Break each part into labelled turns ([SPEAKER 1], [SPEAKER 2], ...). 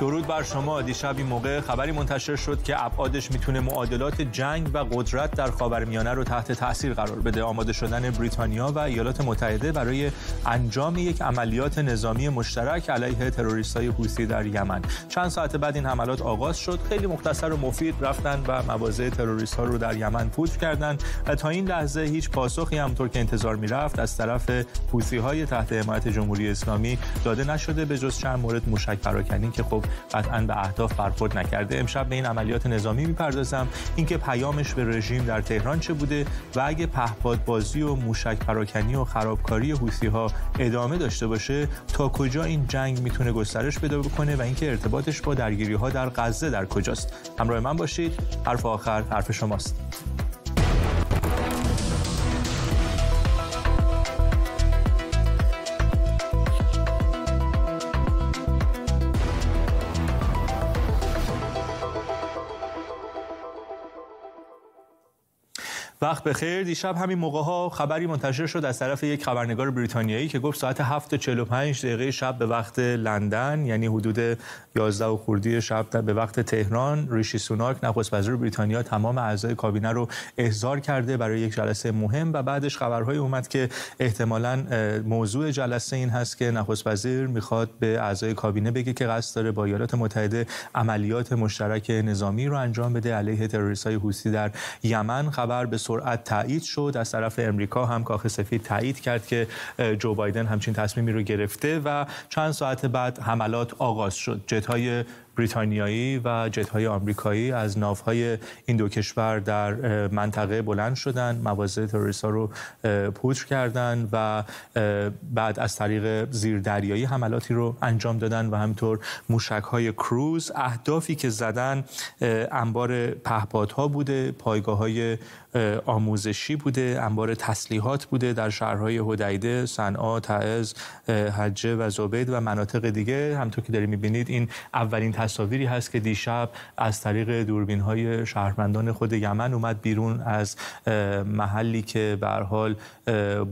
[SPEAKER 1] درود بر شما. دیشب این موقع خبری منتشر شد که ابعادش می‌تونه معادلات جنگ و قدرت در خاورمیانه رو تحت تاثیر قرار بده. آماده شدن بریتانیا و ایالات متحده برای انجام یک عملیات نظامی مشترک علیه تروریستای حوثی در یمن. چند ساعت بعد این حملات آغاز شد. خیلی مختصر و مفید رفتن و مواضع تروریست ها رو در یمن پوچ کردند و تا این لحظه هیچ پاسخی همونطور که انتظار می‌رفت از طرف حوثی های تحت حمایت جمهوری اسلامی داده نشده به جز چند مورد موشک پراکنی که خب قطعا به اهداف برخورد نکرده. امشب به این عملیات نظامی می‌پردازم. اینکه پیامش به رژیم در تهران چه بوده و اگه پهپاد بازی و موشک پراکنی و خرابکاری حوثی ها ادامه داشته باشه تا کجا این جنگ می‌تونه گسترش پیدا بکنه و اینکه ارتباطش با درگیری ها در غزه در کجاست؟ همراه من باشید. حرف آخر حرف شماست. وقت بخیر. دیشب همین موقع ها خبری منتشر شد از طرف یک خبرنگار بریتانیایی که گفت ساعت 7:45 دقیقه شب به وقت لندن یعنی حدود 11 و خردی شب به وقت تهران ریشی سوناک نخست وزیر بریتانیا تمام اعضای کابینه رو احضار کرده برای یک جلسه مهم و بعدش خبرهای اومد که احتمالا موضوع جلسه این هست که نخست وزیر می‌خواد به اعضای کابینه بگه که قصد داره با ایالات متحده عملیات مشترک نظامی رو انجام بده علیه تروریستای حوثی در یمن. خبر به سرعت تایید شد. از طرف امریکا هم کاخ سفید تایید کرد که جو بایدن همچین تصمیمی رو گرفته و چند ساعت بعد حملات آغاز شد. جت‌های بریتانیایی و جت‌های آمریکایی از ناوهای این دو کشور در منطقه بلند شدند مواضع تروریست‌ها رو پودر کردند و بعد از طریق زیردریایی حملاتی رو انجام دادن و همینطور موشک‌های کروز اهدافی که زدن انبار پهپادها بوده پایگاه‌های آموزشی بوده انبار تسلیحات بوده در شهرهای هدیده، صنعا، تعز، حجه و زبید و مناطق دیگه. همطور که دارید می‌بینید این اولین تصاویری هست که دیشب از طریق دوربین های شهروندان خود یمن اومد بیرون از محلی که به حال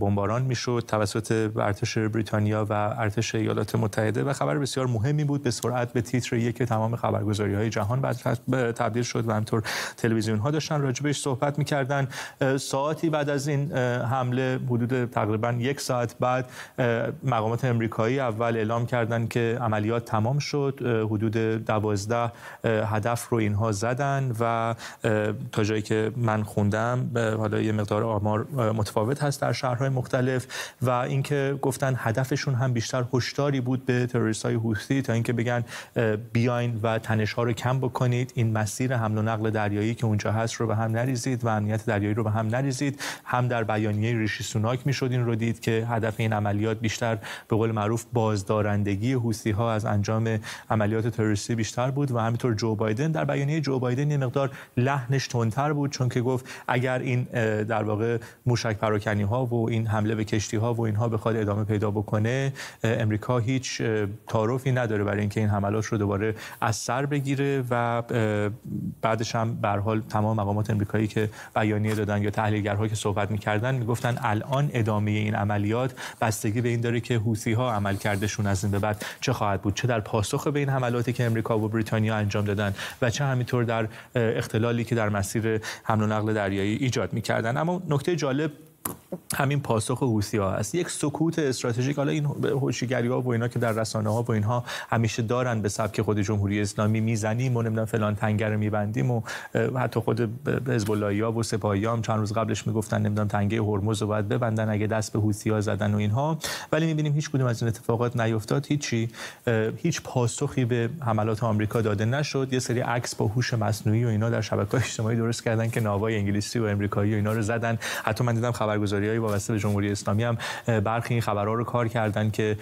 [SPEAKER 1] بمباران می‌شد توسط ارتش بریتانیا و ارتش ایالات متحده و خبر بسیار مهمی بود به سرعت به تیتر یک تمام خبرگزاری های جهان تبدیل شد و همطور تلویزیون ها داشتن راجبش صحبت می‌کردن. ساعتی بعد از این حمله حدود تقریبا یک ساعت بعد مقامات امریکایی اول اعلام کردند که عملیات تمام شد. حدود دوازده هدف رو اینها زدن و تا جایی که من خوندم حالا یه مقدار آمار متفاوت هست در شهرهای مختلف و اینکه گفتن هدفشون هم بیشتر هشداری بود به تروریست های حوثی تا اینکه بگن بیاین و تنش ها رو کم بکنید. این مسیر حمل و نقل دریایی که اونجا هست رو به هم نریزید و امنیت دریایی رو به هم نریزید. هم در بیانیه ریشی سوناک می‌شد این رو دید که هدف این عملیات بیشتر به قول معروف بازدارندگی حوثی ها از انجام عملیات تروریستی بیشتر بود و همینطور جو بایدن. در بیانیه جو بایدن یه مقدار لحنش تندتر بود چون که گفت اگر این در واقع موشک پراکنی ها و این حمله به کشتی ها و اینها بخواد ادامه پیدا بکنه امریکا هیچ تعارفی نداره برای اینکه این حملات رو دوباره از سر بگیره و بعدش هم به حال تمام مقامات امریکایی که بیانیه دادن یا تحلیلگرها که صحبت می‌کردن می‌گفتن الان ادامه این عملیات بستگی به این داره که حوثی ها عمل کردشون از این به بعد چه خواهد بود چه در پاسخ به این حملاتی که امریکا و بریتانیا انجام دادن و چه همینطور در اختلالی که در مسیر حمل و نقل دریایی ایجاد می‌کردن. اما نکته جالب همین پاسخ حوسی ها است یک سکوت استراتژیک حالا این هوشیگری ها و اینا که در رسانه ها و اینها همیشه دارن به سبک خود جمهوری اسلامی می‌زنیم و نمی‌دونم فلان تنگه میبندیم و حتی خود حزب الله و سپاهی هم چند روز قبلش می‌گفتن نمی‌دونم تنگه هرمز رو باید ببندن اگه دست به حوسی ها زدن و اینها. ولی می‌بینیم هیچ کدوم از این اتفاقات نیفتاد. هیچی هیچ پاسخی به حملات آمریکا داده نشد. یه سری عکس با هوش مصنوعی و اینا در شبکه‌های اجتماعی درست کردن که ناوای انگلیسی و امریکایی و اینا رو زدن. حتی من دیدم های وابسته به جمهوری اسلامی هم برخی این خبرها رو کار کردن که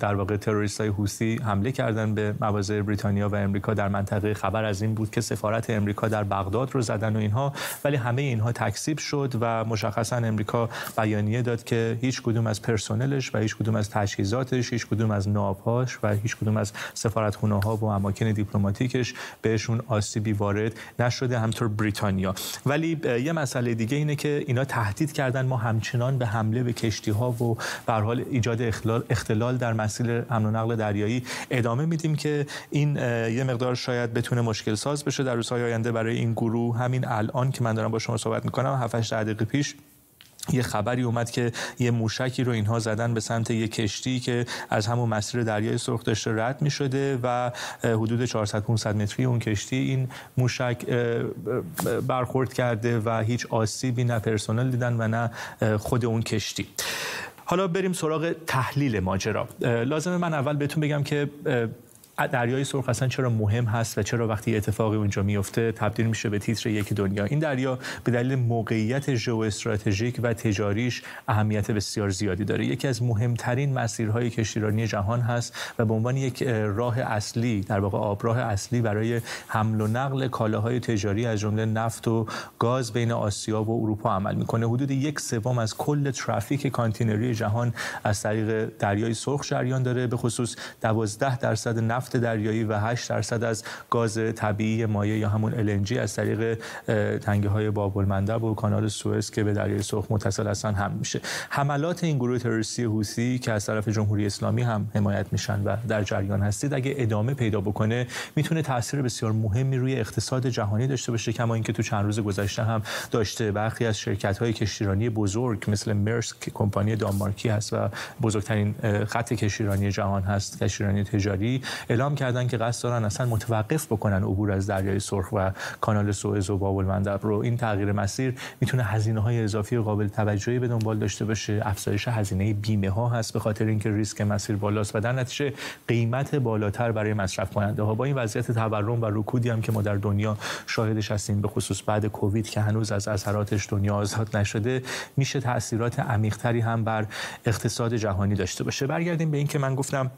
[SPEAKER 1] در واقع تروریست های حوثی حمله کردن به مواضع بریتانیا و امریکا. در منطقه خبر از این بود که سفارت امریکا در بغداد رو زدن و اینها ولی همه اینها تکذیب شد و مشخصا امریکا بیانیه داد که هیچ کدوم از پرسنلش و هیچ کدوم از تجهیزاتش هیچ کدوم از ناوهاش و هیچ کدوم از سفارتخونه ها و اماکن دیپلماتیکش بهشون آسیبی وارد نشده همطور بریتانیا. ولی یه مسئله دیگه اینه که اینا تهدید کردن ما همچنان به حمله به کشتی ها و به حال ایجاد اختلال, در مسیر حمل و نقل دریایی ادامه میدیم که این یه مقدار شاید بتونه مشکل ساز بشه در روزهای آینده برای این گروه. همین الان که من دارم با شما صحبت می‌کنم 7 دقیقه پیش یه خبری اومد که یه موشکی رو اینها زدن به سمت یه کشتی که از همون مسیر دریای سرخ داشته رد می شده و حدود 400 500 متری اون کشتی این موشک برخورد کرده و هیچ آسیبی نه پرسنل دیدن و نه خود اون کشتی. حالا بریم سراغ تحلیل ماجرا. لازمه من اول بهتون بگم که دریای سرخ اصلا چرا مهم هست و چرا وقتی اتفاقی اونجا میفته تبدیل میشه به تیتر یک دنیا؟ این دریا به دلیل موقعیت ژئواستراتژیک و تجاریش اهمیت بسیار زیادی داره. یکی از مهمترین مسیرهای کشتیرانی جهان هست و به عنوان یک راه اصلی در واقع آبراه اصلی برای حمل و نقل کالاهای تجاری از جمله نفت و گاز بین آسیا و اروپا عمل می‌کنه. حدود یک سوم از کل ترافیک کانتینری جهان از طریق دریای سرخ جریان داره. به خصوص 12 درصد نفت نفت دریایی و 8 درصد از گاز طبیعی مایع یا همون LNG از طریق تنگه های باب المندب و کانال سوئز که به دریای سرخ متصل هستن حمل میشه. حملات این گروه تروریستی حوثی که از طرف جمهوری اسلامی هم حمایت میشن و در جریان هستید اگه ادامه پیدا بکنه می‌تونه تاثیر بسیار مهمی روی اقتصاد جهانی داشته باشه کما اینکه تو چند روز گذشته هم داشته. برخی از شرکت های کشتیرانی بزرگ مثل مرسک که کمپانی دانمارکی هست و بزرگترین خط کشتیرانی جهان هست کشتیرانی تجاری اعلام کردن که قصد دارن اصلا متوقف بکنن عبور از دریای سرخ و کانال سوئز و باب المندب رو. این تغییر مسیر می‌تونه هزینه های اضافی قابل توجهی به دنبال داشته باشه. افزایش هزینه بیمه ها هست به خاطر اینکه ریسک مسیر بالاست و در نتیجه قیمت بالاتر برای مصرف کننده ها با این وضعیت تورم و رکودی هم که ما در دنیا شاهدش هستیم به خصوص بعد کووید که هنوز از اثراتش دنیا آزاد نشده میشه تاثیرات عمیقتری هم بر اقتصاد جهانی داشته باشه. برگردیم به اینکه من گفتم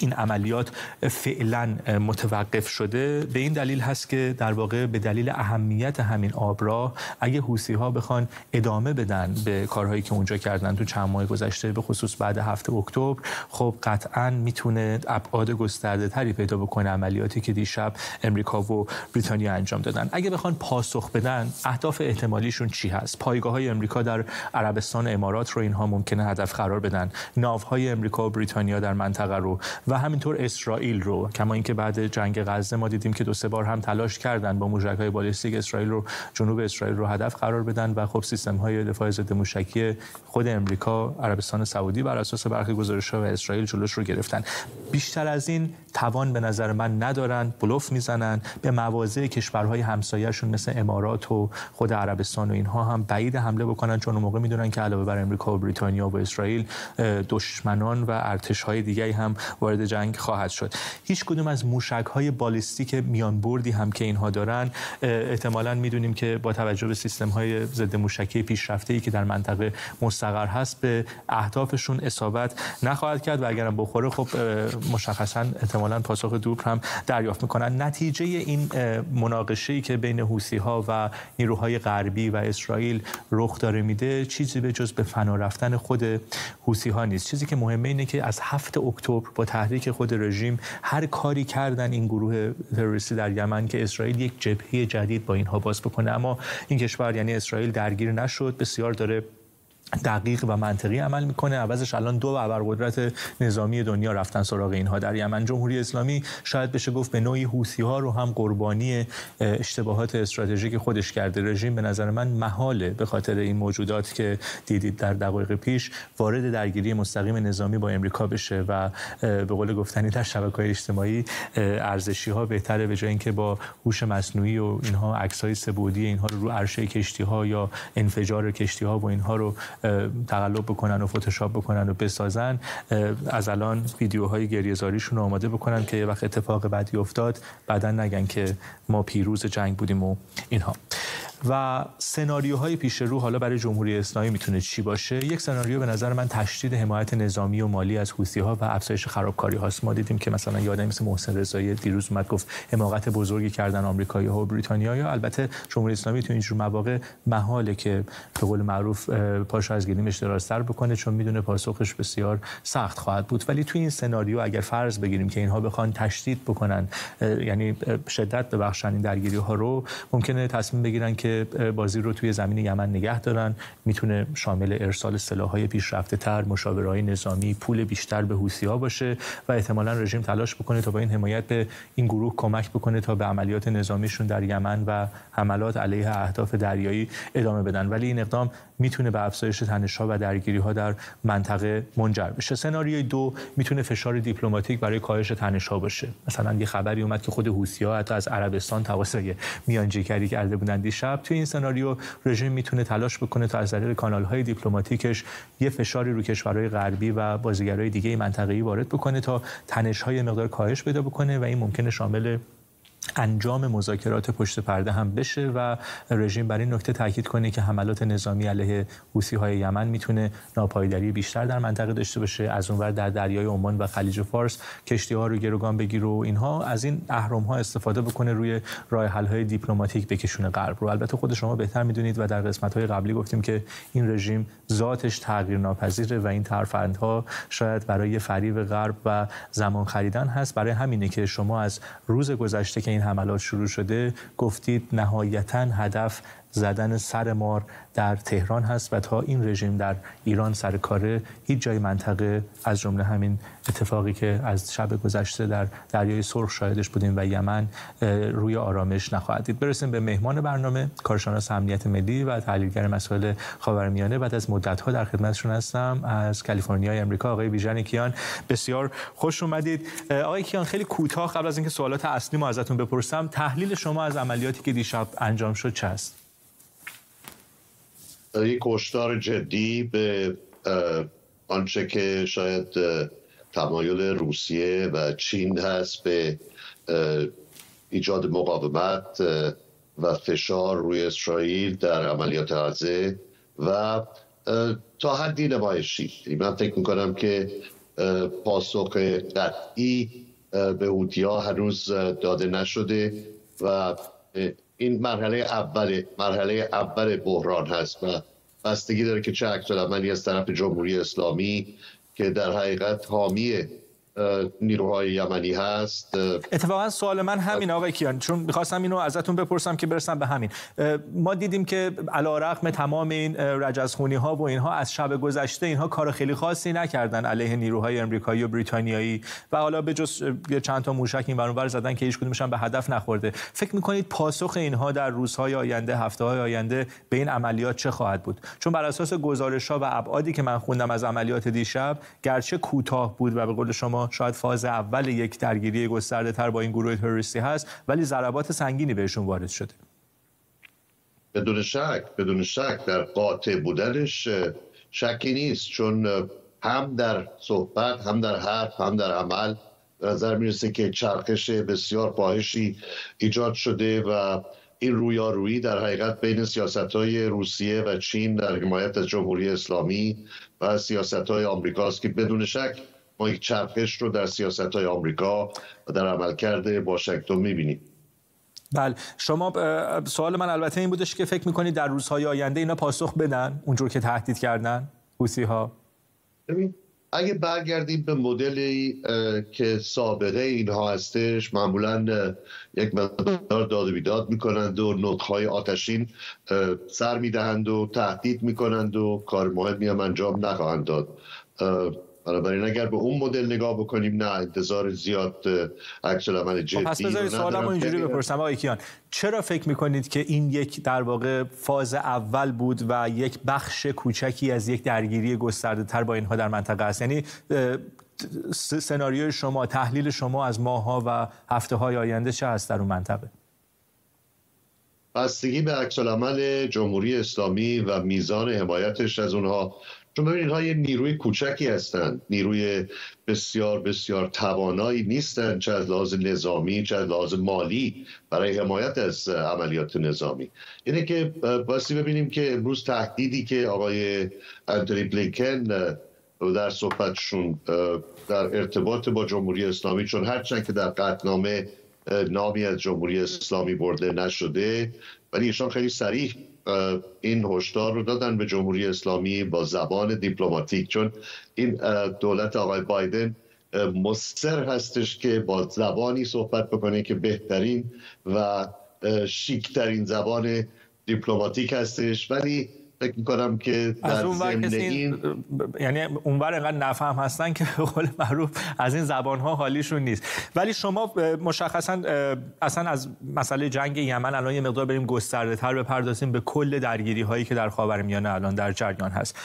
[SPEAKER 1] این عملیات فعلا متوقف شده. به این دلیل هست که در واقع به دلیل اهمیت همین آبراه اگه حوسی ها بخوان ادامه بدن به کارهایی که اونجا کردن تو چند ماه گذشته به خصوص بعد هفته اکتبر خب قطعا می‌تونه ابعاد گسترده تری پیدا بکنه عملیاتی که دیشب امریکا و بریتانیا انجام دادن. اگه بخوان پاسخ بدن اهداف احتمالیشون چی هست؟ پایگاه های امریکا در عربستان امارات رو اینها ممکنه هدف قرار بدن. ناوهای امریکا و بریتانیا در منطقه رو و همینطور اسرائیل رو کما اینکه بعد جنگ غزه ما دیدیم که دو سه بار هم تلاش کردن با موشک‌های بالستیک اسرائیل رو جنوب اسرائیل رو هدف قرار بدن و خب سیستم‌های دفاع ضد موشکی خود امریکا عربستان سعودی بر اساس برخی گزارش‌ها و اسرائیل جلوش رو گرفتن. بیشتر از این توان به نظر من ندارن بلوف می‌زنن. به مواضع کشورهای همسایه‌شون مثل امارات و خود عربستان و اینها هم بعید حمله بکنن چون موقع می‌دونن که علاوه بر امریکا و بریتانیا و اسرائیل دشمنان و ارتش‌های دیگه هم جنگ خواهد شد. هیچ کدوم از موشک های بالستیک میان بردی هم که اینها دارن احتمالا می‌دونیم که با توجه به سیستم های ضد موشکی پیشرفته ای که در منطقه مستقر هست به اهدافشون اصابت نخواهد کرد و اگرم بخوره خب مشخصا احتمالا پاسخ دور هم دریافت می‌کنن. نتیجه این مناقشه ای که بین حوسی ها و نیروهای غربی و اسرائیل رخ داره میده چیزی به جز به فنا رفتن خود حوسی ها نیست. چیزی که مهمه اینه که از هفت اکتبر با تحریک خود رژیم هر کاری کردن این گروه تروریستی در یمن که اسرائیل یک جبهه جدید با اینها باز بکنه. اما این کشور یعنی اسرائیل درگیر نشد. بسیار داره دقیق و منطقی عمل می‌کنه. عوضش الان دو ابرقدرت نظامی دنیا رفتن سراغ اینها. در یمن جمهوری اسلامی شاید بشه گفت به نوعی حوثی ها رو هم قربانی اشتباهات استراتژیک خودش کرده. رژیم به نظر من محاله به خاطر این موجودات که دیدید در دقایق پیش وارد درگیری مستقیم نظامی با امریکا بشه و به قول گفتنی در شبکه‌های اجتماعی ارزشی ها بهتره به جای اینکه با هوش مصنوعی و اینها عکس های سه‌بعدی اینها رو رو عرشه کشتی ها یا انفجار کشتی ها و اینها رو تقلب بکنن و فتوشاپ بکنن و بسازن از الان ویدیوهای گریه‌زاریشون رو آماده بکنن که یه وقت اتفاق بدی افتاد بعدا نگن که ما پیروز جنگ بودیم و اینها. و سناریوهای پیش رو حالا برای جمهوری اسلامی می‌تونه چی باشه؟ یک سناریو به نظر من تشدید حمایت نظامی و مالی از حوثی ها و افزایش خرابکاری هاست. ما دیدیم که مثلا یادم مثل محسن رضایی دیروز اومد گفت حماقت بزرگی کردن آمریکایی ها و بریتانیا یا البته جمهوری اسلامی تو اینجور مواقع محاله که به قول معروف پاش از گلیمش درازتر بکنه چون می‌دونه پاسخش بسیار سخت خواهد بود. ولی تو این سناریو اگر فرض بگیریم که اینها بخوان تشدید بکنن یعنی شدت ببخشن این درگیری ها رو ممکنه تصمیم بگیرن که که بازی رو توی زمین یمن نگه دارن. می‌تونه شامل ارسال سلاح‌های پیشرفته تر مشاورهای نظامی پول بیشتر به ها باشه و احتمالا رژیم تلاش بکنه تا با این حمایت به این گروه کمک بکنه تا به عملیات نظامیشون در یمن و حملات علیه اهداف دریایی ادامه بدن. ولی این اقدام می‌تونه به افزایش تنش‌ها و درگیری‌ها در منطقه منجر بشه. سناریوی دو می‌تونه فشار دیپلماتیک برای کاهش تنش‌ها باشه. مثلا یه خبری اومد که خود حوثی‌ها حتی از عربستان توسط میانجیگری کرده بودن دیشب. توی این سناریو رژیم می‌تونه تلاش بکنه تا از طریق کانال‌های دیپلماتیکش یه فشاری رو کشورهای غربی و بازیگرای دیگه منطقه‌ای وارد بکنه تا تنش‌های مقدار کاهش پیدا بکنه و این ممکنه شامل انجام مذاکرات پشت پرده هم بشه و رژیم بر این نکته تاکید کنه که حملات نظامی علیه حوثی های یمن می‌تونه ناپایداری بیشتر در منطقه داشته باشه. از اونور در دریای عمان و خلیج فارس کشتی ها رو گروگان بگیره و اینها از این اهرم ها استفاده بکنه روی راه حل های دیپلماتیک بکشونه غرب رو. البته خود شما بهتر می‌دونید و در قسمت های قبلی گفتیم که این رژیم ذاتش تغییر ناپذیره و این ترفندها شاید برای فریب غرب و زمان خریدن هست. برای همینه که شما از روز گذشته که این حملات شروع شده گفتید نهایتا هدف زدن سر مار در تهران هست و تا این رژیم در ایران سر کاره هیچ جای منطقه از جمله همین اتفاقی که از شب گذشته در دریای سرخ شاهدش بودیم و یمن روی آرامش نخواهد دید. برسیم به مهمان برنامه. کارشناس امنیت ملی و تحلیلگر مسائل خاورمیانه بعد از مدت در خدمتشون هستم. از کالیفرنیا امریکا آقای بیژن کیان بسیار خوش اومدید. آقای کیان خیلی کوتاه قبل از اینکه سوالات اصلی ما ازتون بپرسم تحلیل شما از عملیاتی که دیشب انجام شد چه
[SPEAKER 2] یک کشتار جدی به آنچه که شاید تمایل روسیه و چین هست به ایجاد مقاومت و فشار روی اسرائیل در عملیات غزه و تا حدی نمایشی. من فکر می‌کنم که پاسخ قطعی به هوتیا هنوز داده نشده و این مرحله اول مرحله اول بحران هست و بستگی داره که چه عکس عملی از طرف جمهوری اسلامی که در حقیقت حامی نیروهای یمنی هست.
[SPEAKER 1] اتفاقا سوال من همین آقای کیان چون می‌خواستم اینو ازتون بپرسم که برسم به همین. ما دیدیم که علا رقم تمام این رجزخونی ها و اینها از شب گذشته اینها کار خیلی خاصی نکردن علیه نیروهای امریکایی و بریتانیایی. و حالا به جز چند تا موشک این برون زدن که هیچ به هدف نخورده. فکر می‌کنید پاسخ اینها در روزهای آینده هفته های آینده به این عملیات چه خواهد بود؟ چون بر اساس گزارش ها و ابعادی که من خوندم از عملیات دیشب گرچه کوتاه بود و به قول شما شاید فاز اول یک درگیری گسترده تر با این گروه تروریستی هست ولی ضربات سنگینی بهشون وارد شده.
[SPEAKER 2] بدون شک بدون شک در قاطع بودنش شکی نیست چون هم در صحبت هم در حرف هم در عمل نظر می‌رسه که چرخش بسیار پاهشی ایجاد شده و این رویارویی در حقیقت بین سیاست های روسیه و چین در حمایت از جمهوری اسلامی و سیاست های آمریکاست که بدون شک ما یک چرخش رو در سیاست های آمریکا و در عملکرد واشنگتن می‌بینیم.
[SPEAKER 1] بله. شما سوال من البته این بودش که فکر می‌کنید در روزهای آینده اینا پاسخ بدن؟ اونجور که تهدید کردن حوسی ها
[SPEAKER 2] اگه برگردیم به مدلی که سابقه اینها هستش معمولا یک مقدار داد و بیداد می‌کنند و نطخهای آتشین سر می‌دهند و تهدید می‌کنند و کار مهمی هم انجام نخواهند داد. بنابراین اگر به اون مدل نگاه بکنیم نه انتظار زیاد عکس العمل جدی
[SPEAKER 1] پس بذارید سوالمو اینجوری بپرسم. آقای کیان چرا فکر می‌کنید که این یک در واقع فاز اول بود و یک بخش کوچکی از یک درگیری گسترده تر با اینها در منطقه است؟ یعنی سناریوی شما تحلیل شما از ماها و هفته های آینده چه هست در اون منطقه؟
[SPEAKER 2] بستگی به عکس العمل جمهوری اسلامی و میزان حمایتش از اونها. چون ببینید اینها یه نیروی کوچکی هستند نیروی بسیار بسیار توانایی نیستند چه از لحاظ نظامی چه از لحاظ مالی برای حمایت از عملیات نظامی. اینه که باستی ببینیم که امروز تهدیدی که آقای انتونی بلینکن در صحبتشون در ارتباط با جمهوری اسلامی چون هرچند که در قطنامه نامی از جمهوری اسلامی برده نشده ولی ایشان خیلی سریح این هشدار رو دادن به جمهوری اسلامی با زبان دیپلماتیک چون این دولت آقای بایدن مصر هستش که با زبانی صحبت بکنه که بهترین و شیکترین زبان دیپلماتیک هستش. ولی فکر می‌کنم که در ضمن این
[SPEAKER 1] یعنی اونور انقدر نفهم هستن که به قول معروف از این زبان ها حالیشون نیست. ولی شما مشخصا اصلا از مسئله جنگ یمن الان یه مقدار بریم گسترده تر بپردازیم به کل درگیری هایی که در خاورمیانه الان در جریان هست.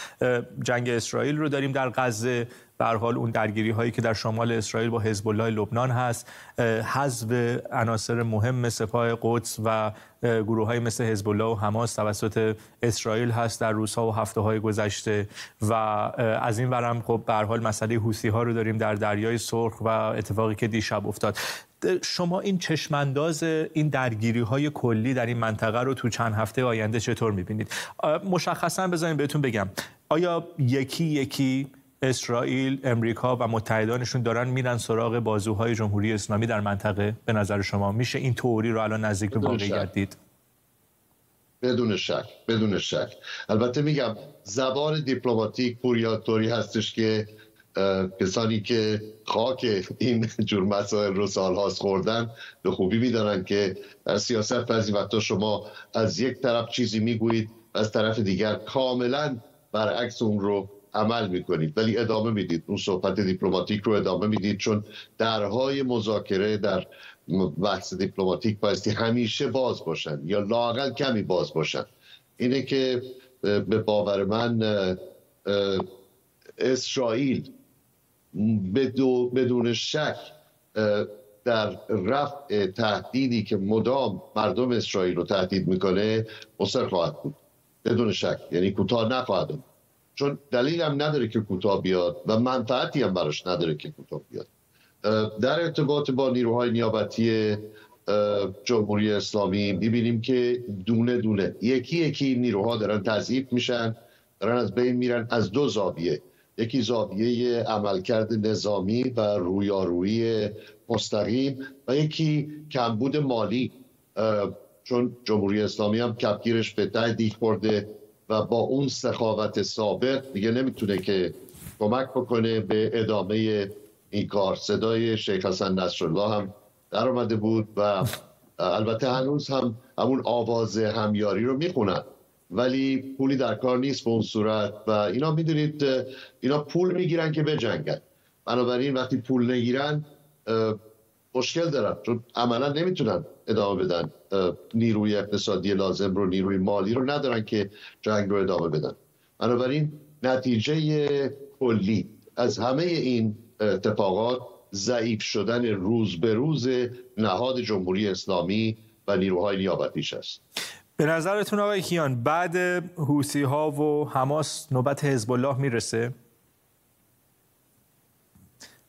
[SPEAKER 1] جنگ اسرائیل رو داریم در غزه. به حال اون درگیری هایی که در شمال اسرائیل با حزب الله لبنان هست حذف عناصر مهم سپاه قدس و گروه های مثل حزب الله و حماس توسط اسرائیل هست در روزها و هفته های گذشته و از این ورم خب به حال مسئله حوسی ها رو داریم در دریای سرخ و اتفاقی که دیشب افتاد. شما این چشمانداز این درگیری های کلی در این منطقه رو تو چند هفته آینده چطور می‌بینید؟ مشخصا بذاریم بهتون بگم. آیا یکی یکی اسرائیل، امریکا و متحدانشون دارن میرن سراغ بازوهای جمهوری اسلامی در منطقه. به نظر شما میشه این توری رو الان نزدیک به واقعیت دید؟
[SPEAKER 2] بدون شک بدون شک. البته میگم زبان دیپلماتیک پوریاتوری هستش که کسانی که خاک این جور مسائل رو سالهاست خوردن به خوبی می‌دانن که در سیاست بعضی وقتا شما از یک طرف چیزی می‌گویید از طرف دیگر کاملا برعکس اون رو عمل می‌کنید. ولی ادامه می‌دید. اون صحبت دیپلماتیک رو ادامه می‌دید. چون درهای مذاکره در بحث دیپلماتیک بایستی همیشه باز باشن یا لاقل کمی باز باشن. اینه که به باور من اسرائیل بدون شک در رفع تهدیدی که مدام مردم اسرائیل رو تهدید می‌کنه مصر خواهد بود. بدون شک. یعنی کوتاه نخواهد بود. چون دلیل هم نداره که کوتاه بیاد و منفعتی هم براش نداره که کوتاه بیاد. در ارتباط با نیروهای نیابتی جمهوری اسلامی می‌بینیم که دونه دونه یکی یکی نیروها دارن تضعیف میشن دارن از بین میرن از دو زاویه. یکی زاویه عملکرد نظامی و رویارویی مستقیم و یکی کمبود مالی. چون جمهوری اسلامی هم کپگیرش به ده دیگ و با اون سخاوت سابق دیگه نمی‌تونه که کمک بکنه به ادامه این کار. صدای شیخ حسن نصرالله هم در آمده بود و البته هنوز هم همون آواز همیاری رو می‌خونن. ولی پولی در کار نیست به اون صورت و اینا می‌دونید اینا پول می‌گیرن که بجنگن. بنابراین وقتی پول نگیرن مشکل دارن چون عملا نمی‌تونن ادامه بدن نیروی اقتصادی لازم رو نیروی مالی رو ندارن که جنگ رو ادامه بدن. بنابراین نتیجه کلی از همه این اتفاقات ضعیف شدن روز به روز نهاد جمهوری اسلامی و نیروهای نیابتیش است.
[SPEAKER 1] به نظرتون آقای کیان بعد حوسی ها و حماس نوبت حزب الله می‌رسه؟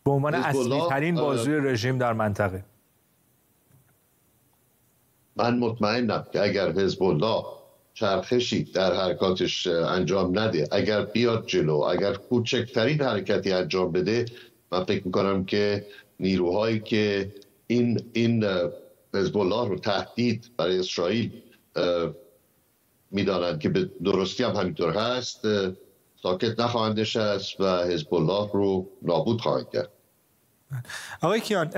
[SPEAKER 1] به عنوان اصلی ترین بازوی رژیم در منطقه.
[SPEAKER 2] من مطمئنم که اگر حزب الله چرخشی در حرکاتش انجام نده اگر بیاد جلو اگر کوچکترین حرکتی انجام بده من فکر می‌کنم که نیروهایی که این این حزب الله رو تهدید برای اسرائیل می‌دانند که به درستی هم همینطور هست ساکت نخواهند نشست و حزب الله رو نابود خواهند کرد.
[SPEAKER 1] آقای کیان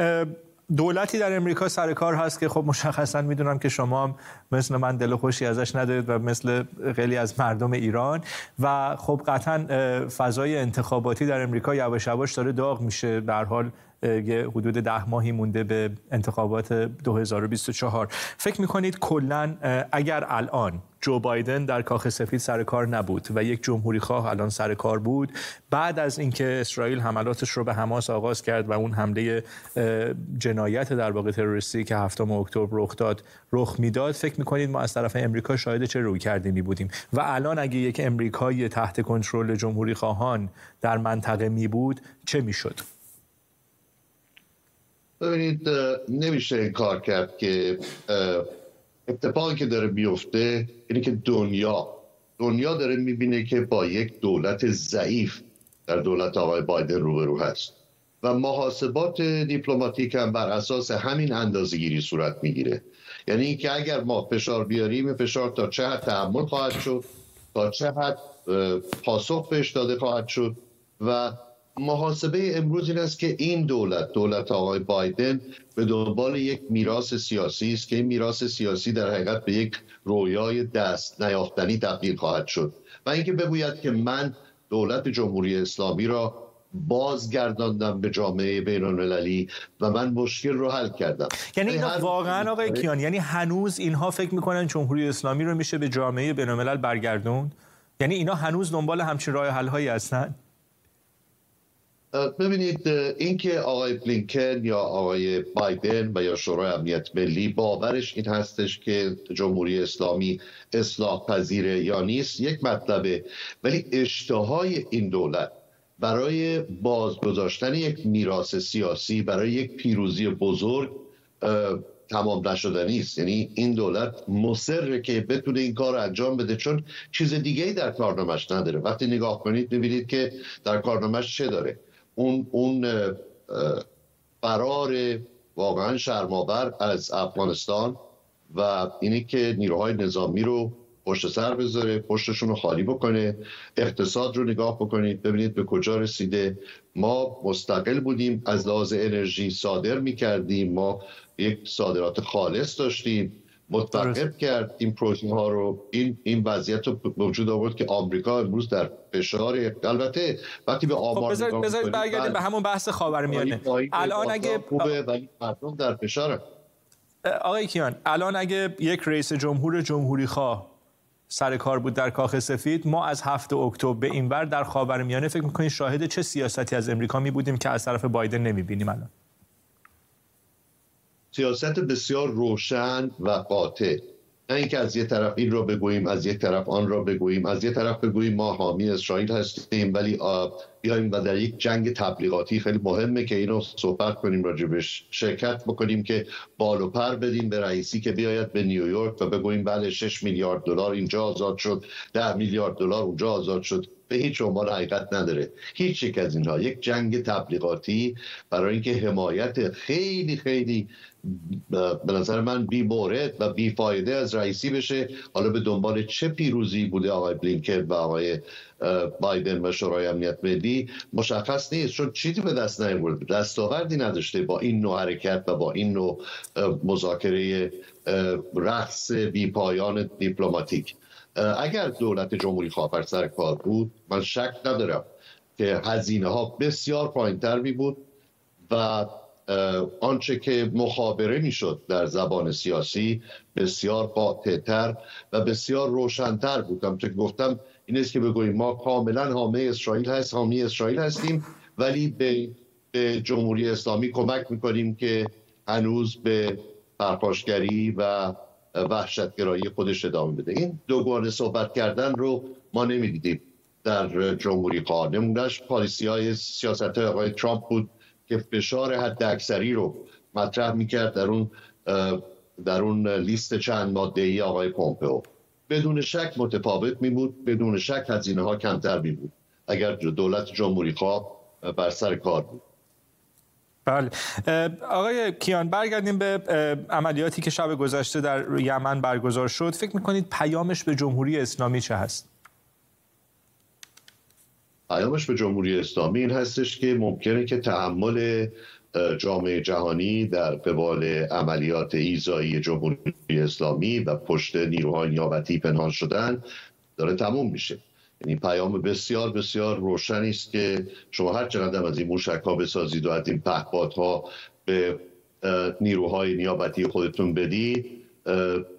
[SPEAKER 1] دولتی در امریکا سر کار هست که خب مشخصا می‌دونم که شما مثل من دل خوشی ازش ندارید و مثل خیلی از مردم ایران. و خب قطعا فضای انتخاباتی در امریکا یواش یواش داره داغ میشه. در حال یه حدود ده ماهی مونده به انتخابات 2024 فکر می‌کنید کلا اگر الان جو بایدن در کاخ سفید سر کار نبود و یک جمهوری خواه الان سر کار بود بعد از اینکه اسرائیل حملاتش رو به حماس آغاز کرد و اون حمله جنایت در واقع تروریستی که هفتم اکتبر رخ داد رخ می‌داد فکر می‌کنید ما از طرف امریکا شاهد چه روی کردی بودیم. و الان اگه یک امریکایی تحت کنترل جمهوری خواهان در منطقه می بود چه می‌شد؟
[SPEAKER 2] ببینید نمیشه این کار کرد که اتفاقی که داره بیفته اینه که دنیا دنیا داره می‌بینه که با یک دولت ضعیف در دولت آقای بایدن روبرو هست. و محاسبات دیپلماتیک هم بر اساس همین اندازهگیری صورت می‌گیره. یعنی اینکه اگر ما فشار بیاریم فشار تا چه حد تحمل خواهد شد تا چه حد پاسخ بهش داده خواهد شد. و محاسبه امروز این است که این دولت دولت آقای بایدن به دنبال یک میراث سیاسی است که این میراث سیاسی در حقیقت به یک رویای دست نیافتنی تبدیل خواهد شد. و اینکه بگوید که من دولت جمهوری اسلامی را بازگرداندم به جامعه بین المللی و من مشکل رو حل کردم.
[SPEAKER 1] یعنی اینا واقعا آقای کیان یعنی هنوز اینها فکر می‌کنن جمهوری اسلامی رو میشه به جامعه بین الملل برگردون یعنی اینا هنوز دنبال همچین راه حل هایی هستن
[SPEAKER 2] ببینید اینکه آقای بلینکن یا آقای بایدن و یا شورای امنیت ملی باورش این هستش که جمهوری اسلامی اصلاح پذیره یا نیست یک مطلبه. ولی اشتهای این دولت برای بازگذاشتن یک میراث سیاسی برای یک پیروزی بزرگ تمام نشدنی است یعنی این دولت مصره که بتونه این کار انجام بده چون چیز دیگه ای در کارنامش نداره. وقتی نگاه کنید می‌بینید که در کارنامش چه داره. اون اون قرار واقعا شرماور از افغانستان و اینی که نیروهای نظامی رو پشت سر بذاره پشتشون رو خالی بکنه اقتصاد رو نگاه بکنید ببینید به کجا رسیده. ما مستقل بودیم از لحاظ انرژی صادر می‌کردیم. ما یک صادرات خالص داشتیم متوقف کرد. این پروژه ها رو این این وضعیت رو وجود آورد که آمریکا امروز در فشار. البته وقتی به آمار
[SPEAKER 1] خب بذارید بذارید برگردیم به همون بحث خاورمیانه
[SPEAKER 2] الان اگه خوبه ولی مردم در فشار
[SPEAKER 1] آقای کیان الان اگه یک رئیس جمهور جمهوری خواه سر کار بود در کاخ سفید. ما از هفته اکتبر به این بر در خاورمیانه فکر می‌کنید شاهد چه سیاستی از امریکا می بودیم که از طرف بایدن نمی‌بینیم الان.
[SPEAKER 2] سیاست بسیار روشن و قاطع. نه اینکه از یه طرف این را بگوییم از یک طرف آن را بگوییم. از یه طرف بگوییم ما حامی اسرائیل هستیم ولی بیایم و در یک جنگ تبلیغاتی خیلی مهمه که اینو صحبت کنیم راجبش شرکت بکنیم که بال و پر بدیم به رئیسی که بیاید به نیویورک و بگوییم بله 6 میلیارد دلار اینجا آزاد شد 10 میلیارد دلار اونجا آزاد شد. به هیچ عنوان حقیقت نداره. هیچ یک از اینها یک جنگ تبلیغاتی برای اینکه حمایت خیلی خیلی به نظر من بی مورد و بی فایده از رئیسی بشه. حالا به دنبال چه پیروزی بوده آقای بلینکن و آقای بایدن و شورای امنیت ملی؟ مشخص نیست چون چیزی به دست نیاورده. دستاوردی نداشته با این نوع حرکت و با این نوع مذاکره رقص بی پایان دیپلماتیک. اگر دولت جمهوری خواه سر کار بود من شک ندارم که هزینه ها بسیار پایین تر می بود و آنچه که مخابره می‌شد در زبان سیاسی بسیار قاطعتر و بسیار روشنتر بود. که گفتم این است که بگوییم ما کاملا حامی اسرائیل هست حامی اسرائیل هستیم ولی به, به جمهوری اسلامی کمک می‌کنیم که هنوز به پرخاشگری و وحشتگرایی خودش ادامه بده. این دوگانه صحبت کردن رو ما نمی‌دیدیم. در جمهوری خواه نمونهش پالیسی های سیاست های آقای ترامپ بود که فشار حد اکثری رو مطرح می‌کرد در اون در اون لیست چند ماده ای آقای پومپئو. بدون شک متفاوت می بود بدون شک هزینه ها کمتر می بود اگر دولت جمهوری خواه بر سر کار بود.
[SPEAKER 1] بله. آقای کیان برگردیم به عملیاتی که شب گذشته در یمن برگزار شد. فکر می‌کنید پیامش به جمهوری اسلامی چه هست؟
[SPEAKER 2] پیامش به جمهوری اسلامی این هستش که ممکنه که تحمل جامعه جهانی در قبال عملیات ایزایی جمهوری اسلامی و پشت نیروهای نیابتی پنهان شدن داره تموم میشه. یعنی پیام بسیار بسیار روشنی است که شما هر چقدر از این موشک ها بسازید و از این ها به نیروهای نیابتی خودتون بدید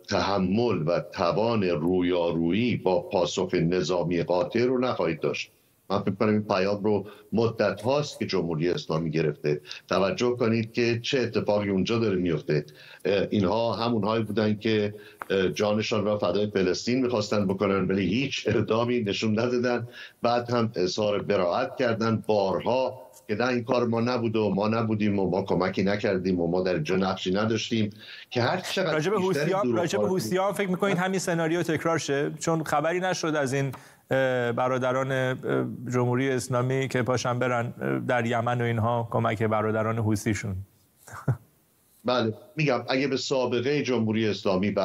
[SPEAKER 2] تحمل و توان رویارویی با پاسخ نظامی قاطع رو نخواهید داشت. من فکر کنم این پیام رو مدت هاست که جمهوری اسلامی گرفته. توجه کنید که چه اتفاقی اونجا داره میفته. اینها همون هایی بودن که جانشان را فدای فلسطین می‌خواستن بکنن ولی هیچ اقدامی نشون ندادن. بعد هم اظهار براعت کردن. بارها که نه این کار ما نبود و ما نبودیم و ما کمکی نکردیم و ما در اینجا نقشی نداشتیم که هر چقدر
[SPEAKER 1] راجب حوثیان فکر می‌کنید همین سناریو تکرار شه؟ چون خبری نشد از این برادران جمهوری اسلامی که پاشن برن در یمن و اینها کمک برادران حوثیشون.
[SPEAKER 2] بله میگم اگه به سابقه جمهوری اسلامی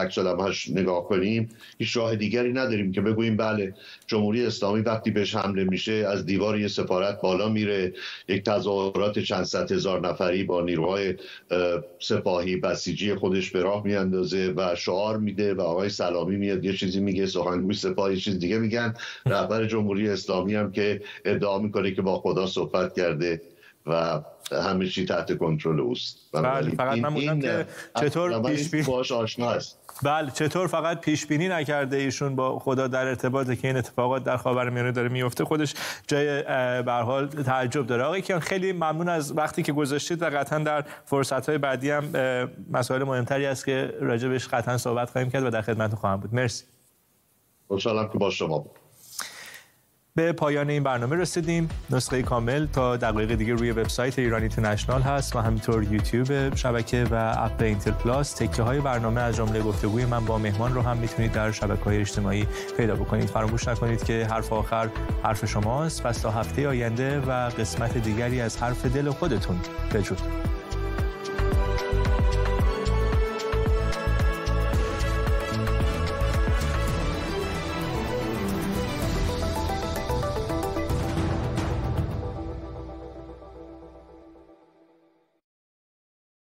[SPEAKER 2] هش نگاه کنیم هیچ راه دیگری نداریم که بگوییم بله جمهوری اسلامی وقتی بهش حمله میشه از دیوار یه سفارت بالا میره یک تظاهرات چند صد هزار نفری با نیروهای سپاهی بسیجی خودش به راه میاندازه و شعار میده و آقای سلامی میاد یه چیزی میگه سخنگوی سپاهی چیز دیگه میگن. رهبر جمهوری اسلامی هم که ادعا می‌کنه که با خدا صحبت کرده. و همه چی تحت کنترل اوست.
[SPEAKER 1] بله فقط من این که چطور پیش بینی
[SPEAKER 2] باش آشنا است.
[SPEAKER 1] بله چطور فقط پیش بینی نکرده ایشون با خدا در ارتباطه که این اتفاقات در خاورمیانه داره میفته خودش جای به حال تعجب داره. آقای کیان خیلی ممنون از وقتی که گذاشتید و قطعا در فرصت های بعدی هم مسائل مهمتری است که راجبش قطعا صحبت خواهیم کرد و در خدمت خواهم بود. مرسی.
[SPEAKER 2] خوشحالم که با شما بود.
[SPEAKER 1] به پایان این برنامه رسیدیم. نسخه کامل تا دقایق دیگه روی وبسایت ایران اینترنشنال هست و همینطور یوتیوب شبکه و اپ اینتر پلاس. تکه های برنامه از جمله گفتگوی من با مهمان رو هم می‌تونید در شبکه های اجتماعی پیدا بکنید. فراموش نکنید که حرف آخر حرف شماست. پس تا هفته آینده و قسمت دیگری از حرف دل خودتون بدرود